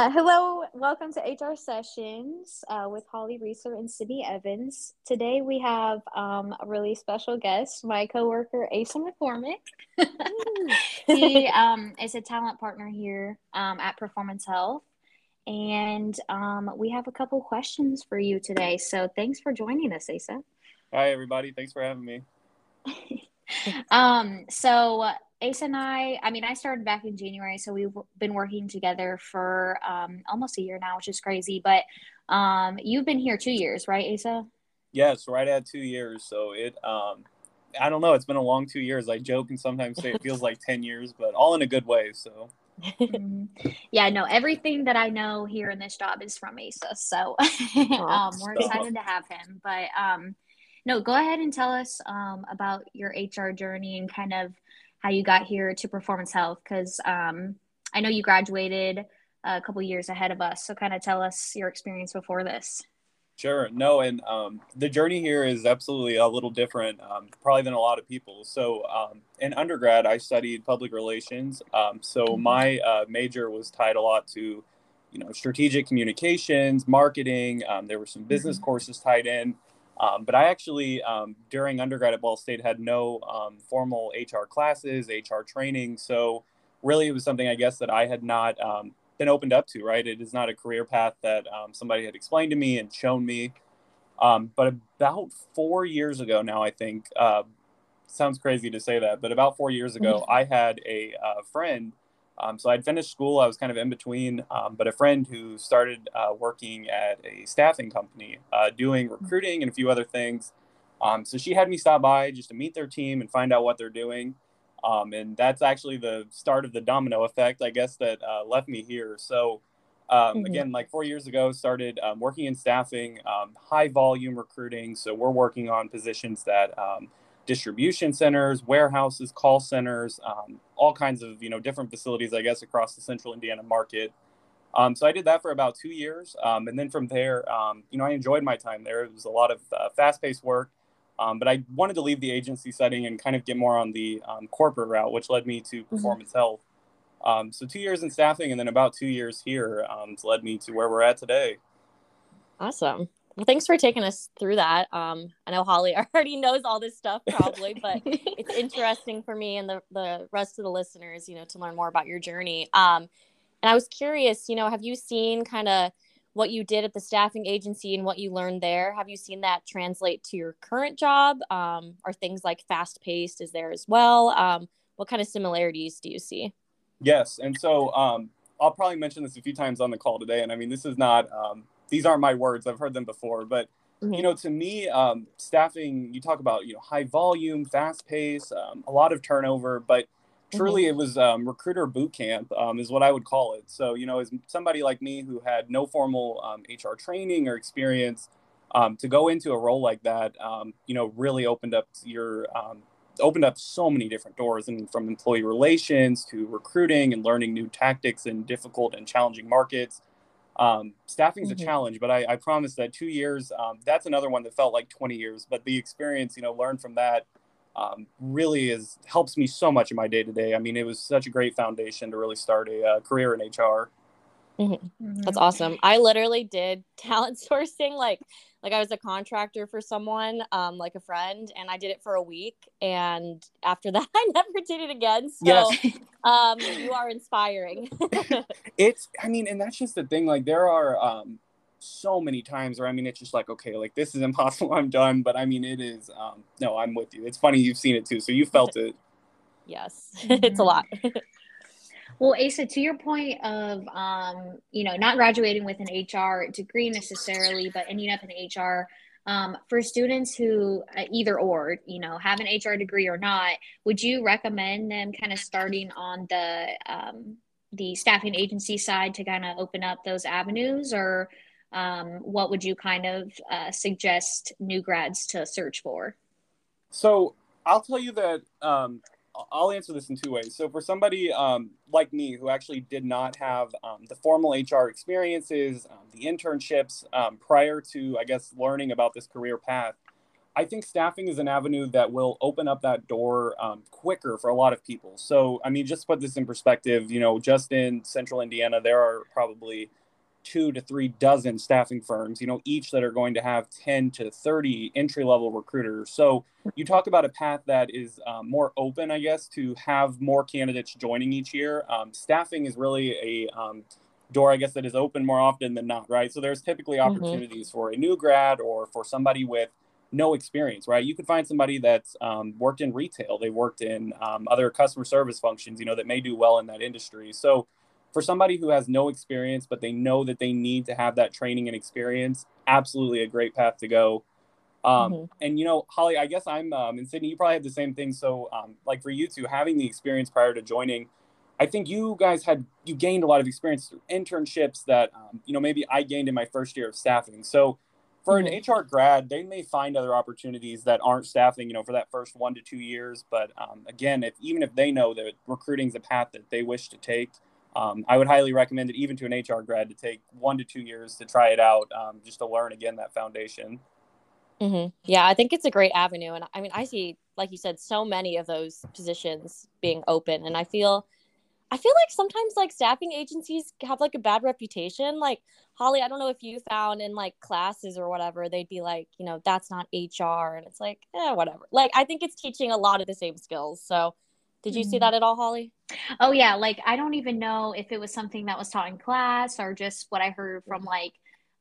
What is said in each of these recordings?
Uh, hello, welcome to HR Sessions uh, with Holly Reeser and Sydney Evans. Today we have um, a really special guest, my coworker Asa McCormick. he um, is a talent partner here um, at Performance Health, and um, we have a couple questions for you today. So thanks for joining us, Asa. Hi, everybody. Thanks for having me. um, so Ace and I, I mean, I started back in January, so we've been working together for um, almost a year now, which is crazy. But um, you've been here two years, right, Asa? Yes, right at two years. So it, um, I don't know, it's been a long two years. I joke and sometimes say it feels like 10 years, but all in a good way. So. mm-hmm. Yeah, no, everything that I know here in this job is from Asa. So um, we're excited to have him. But um, no, go ahead and tell us um, about your HR journey and kind of how you got here to Performance Health because um, I know you graduated a couple years ahead of us. So, kind of tell us your experience before this. Sure. No, and um, the journey here is absolutely a little different, um, probably than a lot of people. So, um, in undergrad, I studied public relations. Um, so, mm-hmm. my uh, major was tied a lot to, you know, strategic communications, marketing. Um, there were some business mm-hmm. courses tied in. Um, but I actually, um, during undergrad at Ball State, had no um, formal HR classes, HR training. So really, it was something I guess that I had not um, been opened up to. Right, it is not a career path that um, somebody had explained to me and shown me. Um, but about four years ago now, I think uh, sounds crazy to say that, but about four years ago, mm-hmm. I had a uh, friend um, so I'd finished school. I was kind of in between, um, but a friend who started uh, working at a staffing company, uh, doing mm-hmm. recruiting and a few other things. Um, so she had me stop by just to meet their team and find out what they're doing. Um, and that's actually the start of the domino effect, I guess, that uh, left me here. So um, mm-hmm. again, like four years ago, started um, working in staffing, high volume recruiting. So we're working on positions that distribution centers, warehouses, call centers, um, all kinds of you know different facilities, I guess, across the Central Indiana market. Um, so I did that for about two years, um, and then from there, um, you know, I enjoyed my time there. It was a lot of uh, fast-paced work, um, but I wanted to leave the agency setting and kind of get more on the um, corporate route, which led me to mm-hmm. Performance mm-hmm. Health. so two years in staffing, and then about two years here led me to where we're at today. Awesome. Well, thanks for taking us through that. Um, I know Holly already knows all this stuff probably, but it's interesting for me and the, the rest of the listeners, you know, to learn more about your journey. Um, and I was curious, you know, have you seen kind of what you did at the staffing agency and what you learned there? Have you seen that translate to your current job? Um, are things like fast paced is there as well? Um, what kind of similarities do you see? Yes. And so um, I'll probably mention this a few times on the call today. And I mean, this is not um, these aren't my words. I've heard them before, but mm-hmm. you know, to me, um, staffing. You talk about you know high volume, fast pace, um, a lot of turnover, but truly mm-hmm. it was um, recruiter boot camp um, is what I would call it. So you know, as somebody like me who had no formal HR um, training or experience. Um, to go into a role like that, you know, really opened up your opened up so many different doors and from employee relations to recruiting and learning new tactics in difficult and challenging markets um, staffing is mm-hmm. a challenge, but I, I, promise that two years, um, that's another one that felt like 20 years. But the experience, you know, learned from that um, really is helps me so much in my day to day. I mean, it was such a great foundation to really start a uh, career in HR. Mm-hmm. Mm-hmm. That's awesome. I literally did talent sourcing like like I was a contractor for someone, um, like a friend, and I did it for a week. And after that, I never did it again. So, yes. um, you are inspiring. it's, I mean, and that's just the thing. Like, there are um, so many times where I mean, it's just like, okay, like this is impossible. I'm done. But I mean, it is. Um, no, I'm with you. It's funny you've seen it too, so you felt it. yes, it's a lot. Well, Asa, to your point of, um, you know, not graduating with an HR degree necessarily, but ending up in HR, um, for students who uh, either or, you know, have an HR degree or not, would you recommend them kind of starting on the um, the staffing agency side to kind of open up those avenues, or um, what would you kind of uh, suggest new grads to search for? So I'll tell you that um, I'll answer this in two ways. So for somebody um, like me who actually did not have um, the formal HR experiences, um, the internships um, prior to, I guess, learning about this career path, I think staffing is an avenue that will open up that door um, quicker for a lot of people. So, I mean, just put this in perspective, you know, just in central Indiana, there are probably two to three dozen staffing firms, you know, each that are going to have 10 to 30 entry level recruiters. So, you talk about a path that is um, more open, I guess, to have more candidates joining each year. Um, staffing is really a um, door, I guess, that is open more often than not, right? So, there's typically mm-hmm. opportunities mm-hmm. for a new grad or for somebody with no experience, right? You could find somebody that's um, worked in retail, they worked in um, other customer service functions, you know, that may do well in that industry. So, for somebody who has no experience, but they know that they need to have that training and experience, absolutely a great path to go. Um, mm-hmm. And you know, Holly, I guess I'm um, in Sydney. You probably have the same thing. So, um, like for you two, having the experience prior to joining, I think you guys had you gained a lot of experience through internships that um, you know maybe I gained in my first year of staffing. So, for an HR mm-hmm. grad, they may find other opportunities that aren't staffing, you know, for that first one to two years. But um, again, if even if they know that recruiting is a path that they wish to take, um, I would highly recommend it even to an HR grad to take one to two years to try it out, um, just to learn again that foundation. Mm-hmm. Yeah, I think it's a great avenue, and I mean, I see, like you said, so many of those positions being open, and I feel I feel like sometimes like staffing agencies have like a bad reputation. Like Holly, I don't know if you found in like classes or whatever, they'd be like, you know, that's not HR. And it's like, yeah, whatever. Like I think it's teaching a lot of the same skills. So did you mm-hmm. see that at all, Holly? Oh yeah. Like I don't even know if it was something that was taught in class or just what I heard from like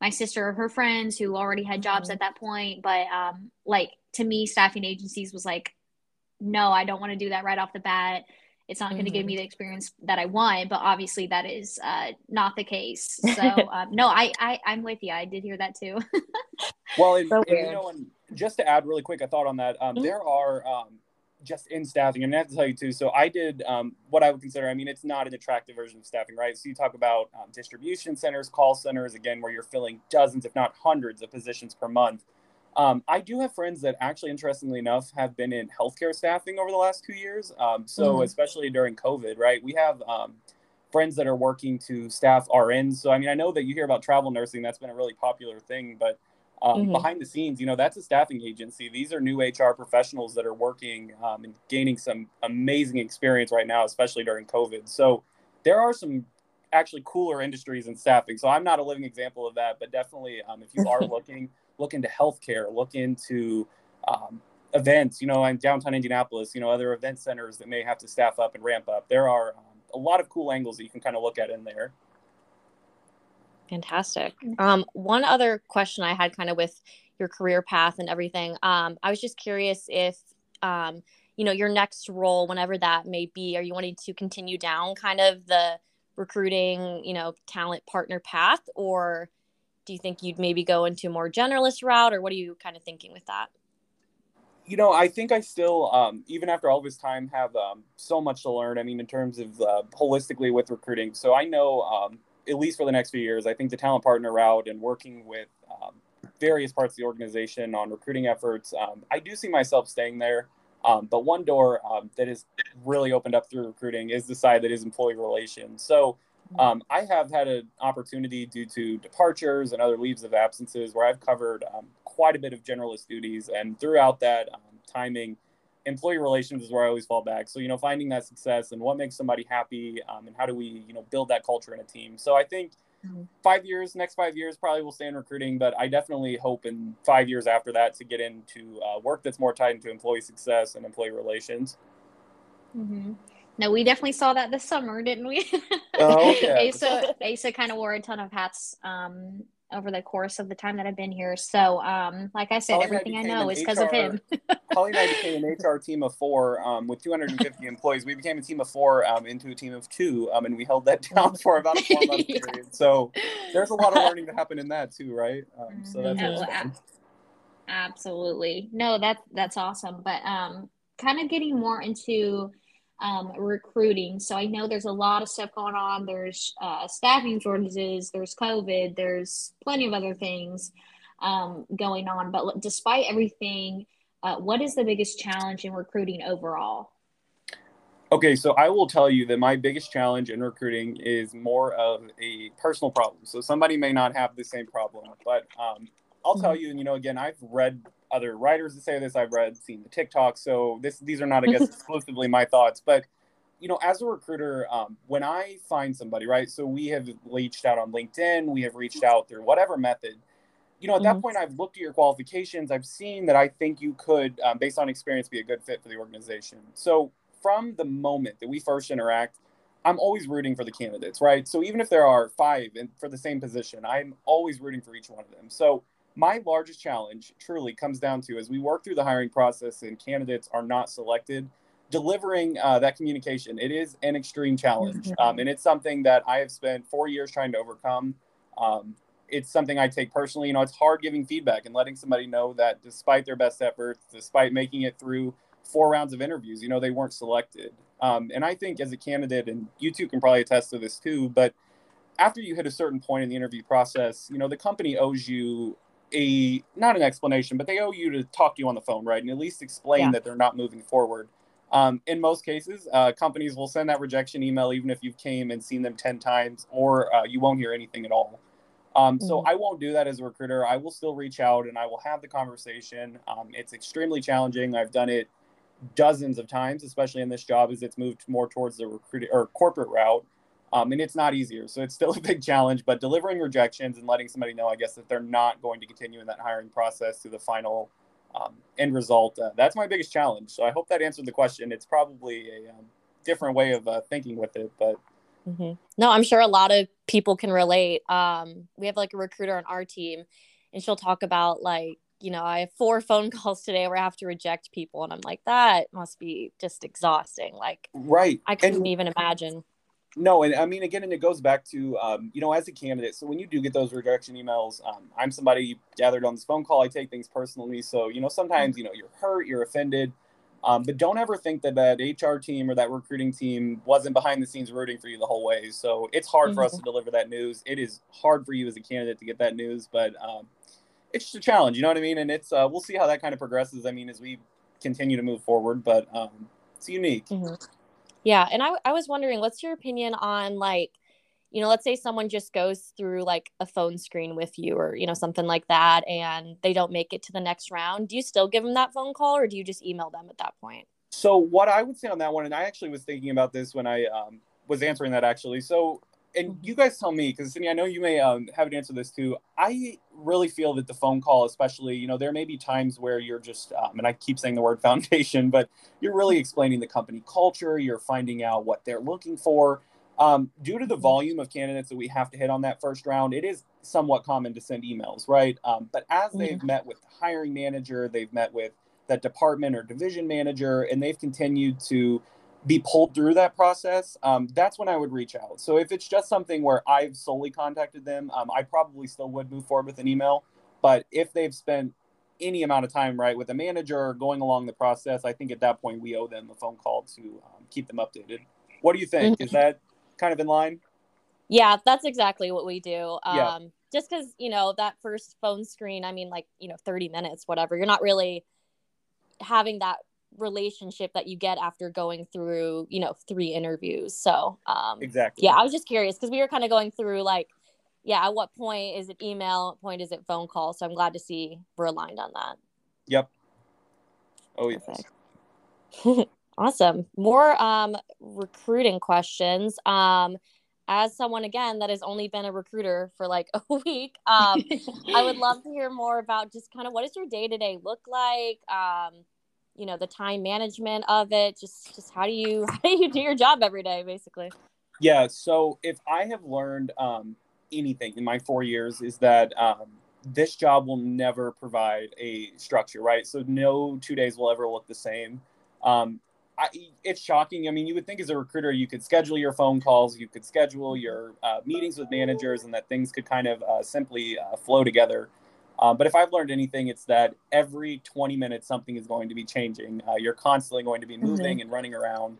my sister or her friends who already had jobs mm-hmm. at that point. But um like to me, staffing agencies was like, no, I don't want to do that right off the bat it's not mm-hmm. going to give me the experience that I want. But obviously, that is uh, not the case. So um, no, I, I I'm with you. I did hear that too. well, and, so and, you know, and just to add really quick a thought on that, um, mm-hmm. there are um, just in staffing, and I have to tell you too. So I did um, what I would consider. I mean, it's not an attractive version of staffing, right? So you talk about um, distribution centers, call centers, again, where you're filling dozens, if not hundreds, of positions per month. Um, I do have friends that actually, interestingly enough, have been in healthcare staffing over the last two years. Um, so, mm-hmm. especially during COVID, right? We have um, friends that are working to staff RNs. So, I mean, I know that you hear about travel nursing, that's been a really popular thing, but um, mm-hmm. behind the scenes, you know, that's a staffing agency. These are new HR professionals that are working um, and gaining some amazing experience right now, especially during COVID. So, there are some actually cooler industries in staffing. So, I'm not a living example of that, but definitely um, if you are looking, look into healthcare, look into um, events, you know, in downtown Indianapolis, you know, other event centers that may have to staff up and ramp up. There are um, a lot of cool angles that you can kind of look at in there. Fantastic. Um, one other question I had kind of with your career path and everything. Um, I was just curious if, um, you know, your next role, whenever that may be, are you wanting to continue down kind of the recruiting, you know, talent partner path or do you think you'd maybe go into a more generalist route or what are you kind of thinking with that you know i think i still um, even after all this time have um, so much to learn i mean in terms of uh, holistically with recruiting so i know um, at least for the next few years i think the talent partner route and working with um, various parts of the organization on recruiting efforts um, i do see myself staying there um, but one door that is really opened up through recruiting is the side that is employee relations so um, I have had an opportunity due to departures and other leaves of absences where I've covered um, quite a bit of generalist duties. And throughout that um, timing, employee relations is where I always fall back. So, you know, finding that success and what makes somebody happy um, and how do we, you know, build that culture in a team. So I think mm-hmm. five years, next five years, probably will stay in recruiting, but I definitely hope in five years after that to get into uh, work that's more tied into employee success and employee relations. Mm-hmm. No, we definitely saw that this summer, didn't we? Oh, yeah. Asa, Asa kind of wore a ton of hats um, over the course of the time that I've been here. So, um, like I said, Holly everything I, I know is because of him. Holly and I became an HR team of four um, with 250 employees. We became a team of four um, into a team of two, um, and we held that down for about a four month yeah. period. So, there's a lot of learning to happen in that too, right? Um, so that's no, mm-hmm. absolutely no, that's that's awesome. But um, kind of getting more into um, recruiting. So I know there's a lot of stuff going on. There's uh, staffing shortages, there's COVID, there's plenty of other things um, going on. But despite everything, uh, what is the biggest challenge in recruiting overall? Okay, so I will tell you that my biggest challenge in recruiting is more of a personal problem. So somebody may not have the same problem, but um, I'll tell mm-hmm. you, and you know, again, I've read other writers that say this. I've read, seen the TikTok. So this, these are not, I guess, exclusively my thoughts, but you know, as a recruiter, um, when I find somebody, right? So we have reached out on LinkedIn, we have reached out through whatever method. You know, at that mm-hmm. point, I've looked at your qualifications. I've seen that I think you could, um, based on experience, be a good fit for the organization. So from the moment that we first interact, I'm always rooting for the candidates, right? So even if there are five in, for the same position, I'm always rooting for each one of them. So my largest challenge truly comes down to as we work through the hiring process and candidates are not selected, delivering uh, that communication. It is an extreme challenge, mm-hmm. um, and it's something that I have spent four years trying to overcome. Um, it's something I take personally. You know, it's hard giving feedback and letting somebody know that despite their best efforts, despite making it through four rounds of interviews, you know, they weren't selected. Um, and I think as a candidate, and you two can probably attest to this too, but after you hit a certain point in the interview process, you know, the company owes you a not an explanation, but they owe you to talk to you on the phone, right? And at least explain yeah. that they're not moving forward. Um, in most cases, uh, companies will send that rejection email even if you've came and seen them 10 times, or uh, you won't hear anything at all. Um, so mm-hmm. I won't do that as a recruiter. I will still reach out and I will have the conversation. Um, it's extremely challenging. I've done it dozens of times, especially in this job as it's moved more towards the recruiting or corporate route. Um, and it's not easier. So it's still a big challenge, but delivering rejections and letting somebody know, I guess, that they're not going to continue in that hiring process to the final um, end result. Uh, that's my biggest challenge. So I hope that answered the question. It's probably a um, different way of uh, thinking with it, but. Mm-hmm. No, I'm sure a lot of people can relate. Um, we have like a recruiter on our team, and she'll talk about like you know, I have four phone calls today where I have to reject people. And I'm like, that must be just exhausting. Like, right. I couldn't and, even imagine. No. And I mean, again, and it goes back to, um, you know, as a candidate. So when you do get those rejection emails, um, I'm somebody gathered on this phone call. I take things personally. So, you know, sometimes, you know, you're hurt, you're offended. Um, but don't ever think that that HR team or that recruiting team wasn't behind the scenes rooting for you the whole way. So it's hard mm-hmm. for us mm-hmm. to deliver that news. It is hard for you as a candidate to get that news, but um, it's just a challenge, you know what I mean? And it's uh, we'll see how that kind of progresses. I mean, as we continue to move forward, but um, it's unique. Mm-hmm. Yeah, and I I was wondering, what's your opinion on like, you know, let's say someone just goes through like a phone screen with you or you know something like that, and they don't make it to the next round. Do you still give them that phone call, or do you just email them at that point? So what I would say on that one, and I actually was thinking about this when I um, was answering that actually. So and you guys tell me because Sydney, I know you may um, have an answer to this too. I really feel that the phone call, especially, you know, there may be times where you're just, um, and I keep saying the word foundation, but you're really explaining the company culture. You're finding out what they're looking for. Um, due to the volume of candidates that we have to hit on that first round, it is somewhat common to send emails, right? Um, but as they've mm-hmm. met with the hiring manager, they've met with that department or division manager, and they've continued to be pulled through that process, um, that's when I would reach out. So if it's just something where I've solely contacted them, um, I probably still would move forward with an email. But if they've spent any amount of time right with a manager going along the process, I think at that point we owe them a phone call to um, keep them updated. What do you think? Is that kind of in line? Yeah, that's exactly what we do. Yeah. Um, just because you know that first phone screen, I mean, like you know, thirty minutes, whatever. You're not really having that relationship that you get after going through you know three interviews. So um exactly. yeah i was just curious because we were kind of going through like yeah at what point is it email? What point is it phone call? So i'm glad to see we're aligned on that. Yep. Oh yes. Awesome. More um recruiting questions. Um as someone again that has only been a recruiter for like a week um i would love to hear more about just kind of what does your day-to-day look like? Um you know the time management of it just just how do you how do you do your job every day basically yeah so if i have learned um, anything in my four years is that um, this job will never provide a structure right so no two days will ever look the same um, I, it's shocking. I mean, you would think as a recruiter, you could schedule your phone calls, you could schedule your uh, meetings with managers, and that things could kind of uh, simply uh, flow together. Um, but if I've learned anything, it's that every 20 minutes something is going to be changing. Uh, you're constantly going to be moving mm-hmm. and running around.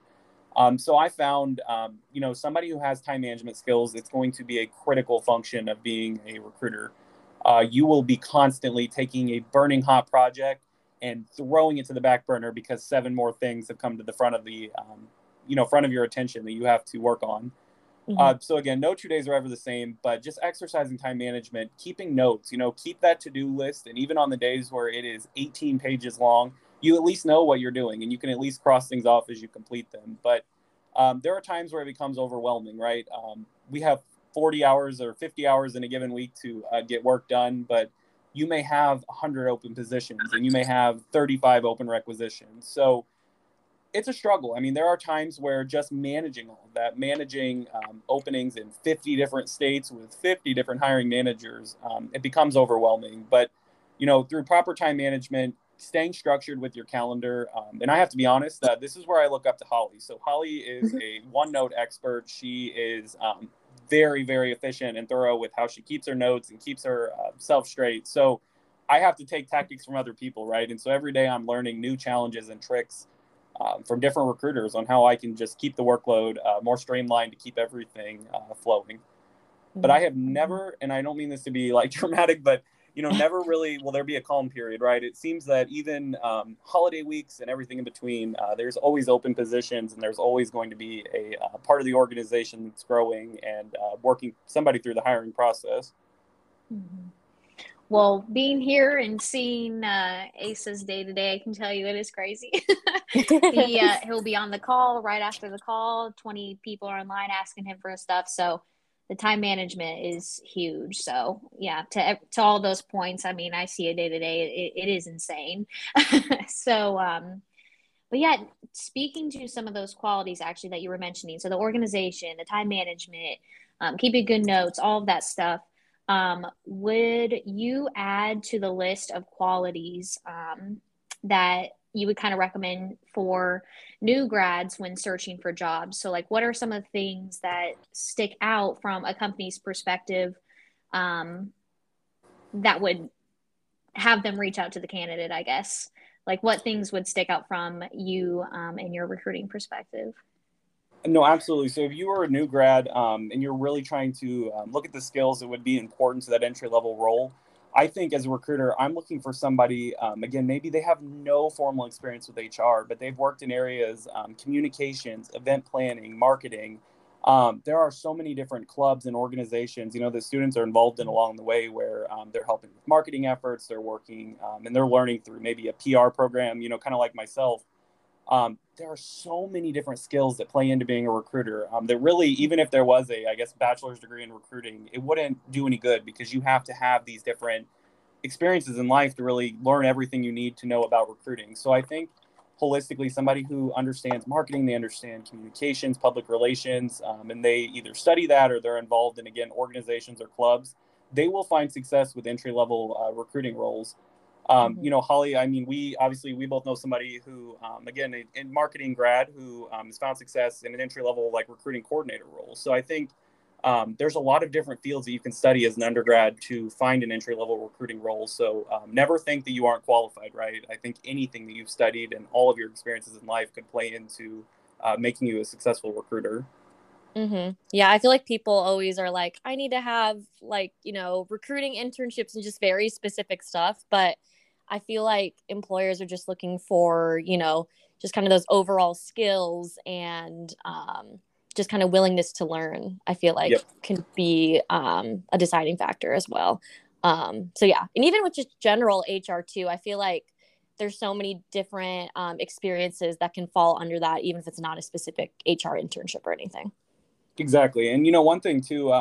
Um, so I found, um, you know, somebody who has time management skills, it's going to be a critical function of being a recruiter. Uh, you will be constantly taking a burning hot project and throwing it to the back burner because seven more things have come to the front of the, um, you know, front of your attention that you have to work on. Mm-hmm. Uh, so again, no two days are ever the same, but just exercising time management, keeping notes, you know, keep that to-do list. And even on the days where it is 18 pages long, you at least know what you're doing and you can at least cross things off as you complete them. But um, there are times where it becomes overwhelming, right? Um, we have 40 hours or 50 hours in a given week to uh, get work done, but you may have 100 open positions and you may have 35 open requisitions. So it's a struggle. I mean, there are times where just managing all of that, managing um, openings in 50 different states with 50 different hiring managers, um, it becomes overwhelming. But, you know, through proper time management, staying structured with your calendar. Um, and I have to be honest, uh, this is where I look up to Holly. So Holly is mm-hmm. a OneNote expert. She is um, very, very efficient and thorough with how she keeps her notes and keeps herself uh, straight. So I have to take tactics from other people, right? And so every day I'm learning new challenges and tricks um, from different recruiters on how I can just keep the workload uh, more streamlined to keep everything uh, flowing. But I have mm-hmm. never, and I don't mean this to be like dramatic, but you know, never really will there be a calm period, right? It seems that even um, holiday weeks and everything in between, uh, there's always open positions, and there's always going to be a uh, part of the organization that's growing and uh, working somebody through the hiring process. Mm-hmm. Well, being here and seeing uh, Asa's day to day, I can tell you it is crazy. he uh, he'll be on the call right after the call. Twenty people are online asking him for stuff, so the time management is huge. So yeah, to to all those points, I mean, I see it day to day. It is insane. so, um, but yeah, speaking to some of those qualities actually that you were mentioning, so the organization, the time management, um, keeping good notes, all of that stuff um, would you add to the list of qualities um, that you would kind of recommend for new grads when searching for jobs? So, like, what are some of the things that stick out from a company's perspective um, that would have them reach out to the candidate? I guess, like, what things would stick out from you um, in your recruiting perspective? No, absolutely. So if you are a new grad um, and you're really trying to um, look at the skills that would be important to that entry level role, I think as a recruiter, I'm looking for somebody, um, again, maybe they have no formal experience with HR, but they've worked in areas, um, communications, event planning, marketing. Um, there are so many different clubs and organizations, you know, that students are involved in along the way where um, they're helping with marketing efforts, they're working and they're learning through maybe a PR program, you know, kind of like myself. Um, there are so many different skills that play into being a recruiter um, that really even if there was a i guess bachelor's degree in recruiting it wouldn't do any good because you have to have these different experiences in life to really learn everything you need to know about recruiting. So i think holistically somebody who understands marketing they understand communications public relations um, and they either study that or they're involved in again organizations or clubs they will find success with entry level uh, recruiting roles um, mm-hmm. You know, Holly, I mean, we obviously we both know somebody who, um, again, in, in, marketing grad who um, has found success in an entry level like recruiting coordinator role. So I think um, there's a lot of different fields that you can study as an undergrad to find an entry level recruiting role. So um, never think that you aren't qualified, right? I think anything that you've studied and all of your experiences in life could play into uh, making you a successful recruiter. Mm-hmm. Yeah, I feel like people always are like, I need to have like, you know, recruiting internships and just very specific stuff. But I feel like employers are just looking for, you know, just kind of those overall skills and um, just kind of willingness to learn. I feel like yep. can be um, a deciding factor as well. Um, so yeah, and even with just general HR too, I feel like there's so many different um, experiences that can fall under that, even if it's not a specific HR internship or anything. Exactly, and you know, one thing too.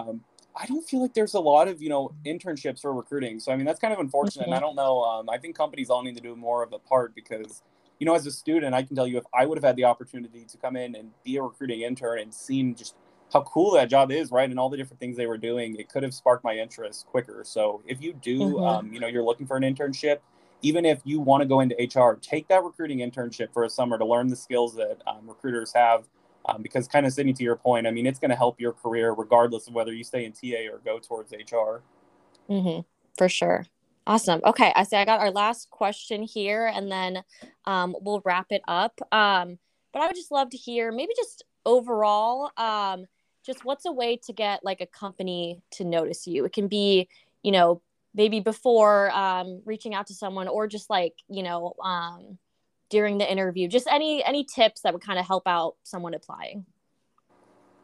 I don't feel like there's a lot of you know internships for recruiting. So I mean that's kind of unfortunate. Mm-hmm. And I don't know. Um, I think companies all need to do more of a part because you know as a student I can tell you if I would have had the opportunity to come in and be a recruiting intern and seen just how cool that job is, right, and all the different things they were doing, it could have sparked my interest quicker. So if you do, mm-hmm. um, you know, you're looking for an internship. Even if you want to go into HR, take that recruiting internship for a summer to learn the skills that um, recruiters have um, because kind of sitting to your point, I mean, it's going to help your career regardless of whether you stay in TA or go towards HR. Mm-hmm, for sure. Awesome. Okay, I say I got our last question here, and then um, we'll wrap it up. Um, but I would just love to hear maybe just overall, um, just what's a way to get like a company to notice you. It can be, you know, maybe before um, reaching out to someone, or just like you know, um, during the interview just any any tips that would kind of help out someone applying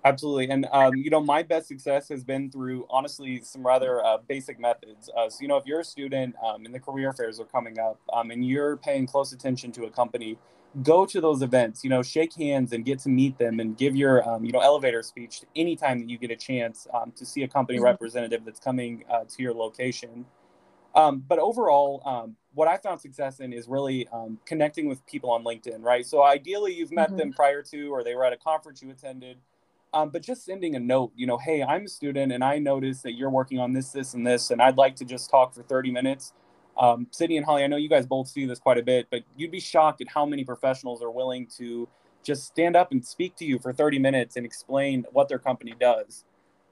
Absolutely. And, um, you know, my best success has been through, honestly, some rather uh, basic methods. Uh, so, you know, if you're a student um, and the career fairs are coming up um, and you're paying close attention to a company, go to those events, you know, shake hands and get to meet them and give your, um, you know, elevator speech anytime that you get a chance um, to see a company mm-hmm. representative that's coming uh, to your location. Um, but overall, um, what I found success in is really um, connecting with people on LinkedIn, right? So ideally, you've met mm-hmm. them prior to, or they were at a conference you attended. Um, but just sending a note, you know, hey, I'm a student and I noticed that you're working on this, this, and this, and I'd like to just talk for 30 minutes. Um, Sydney and Holly, I know you guys both see this quite a bit, but you'd be shocked at how many professionals are willing to just stand up and speak to you for 30 minutes and explain what their company does.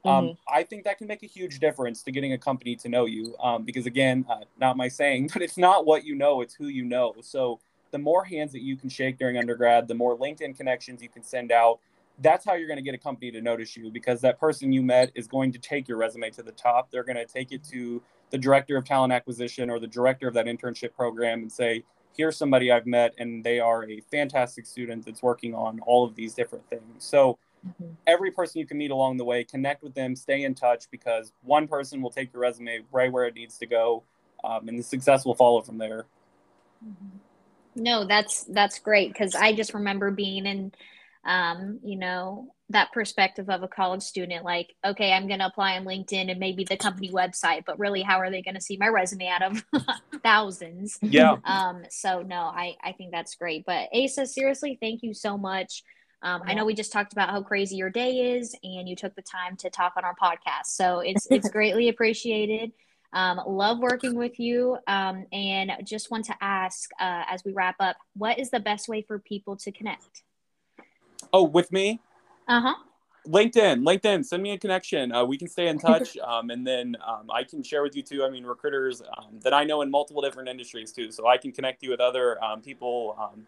Um, mm-hmm. I think that can make a huge difference to getting a company to know you. Um, because again, uh, not my saying, but it's not what you know, it's who you know. So the more hands that you can shake during undergrad, the more LinkedIn connections you can send out. That's how you're going to get a company to notice you because that person you met is going to take your resume to the top. They're going to take it to the director of talent acquisition or the director of that internship program and say, here's somebody I've met and they are a fantastic student that's working on all of these different things. So Mm-hmm. Every person you can meet along the way, connect with them, stay in touch because one person will take your resume right where it needs to go, um, and the success will follow from there. Mm-hmm. No, that's that's great because I just remember being in, um, you know, that perspective of a college student. Like, okay, I'm going to apply on LinkedIn and maybe the company website, but really, how are they going to see my resume out of thousands? Yeah. Um. So no, I I think that's great. But Asa, seriously, thank you so much. Um, I know we just talked about how crazy your day is, and you took the time to talk on our podcast. So it's it's greatly appreciated. Um, love working with you, um, and just want to ask uh, as we wrap up, what is the best way for people to connect? Oh, with me? Uh huh. LinkedIn, LinkedIn, send me a connection. Uh, we can stay in touch, um, and then um, I can share with you too. I mean, recruiters um, that I know in multiple different industries too, so I can connect you with other um, people um,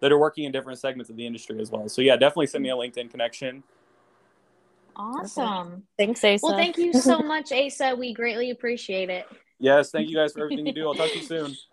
that are working in different segments of the industry as well. So yeah, definitely send me a LinkedIn connection. Awesome. Thanks, Asa. Well, thank you so much, Asa. We greatly appreciate it. Yes, thank you guys for everything you do. I'll talk to you soon.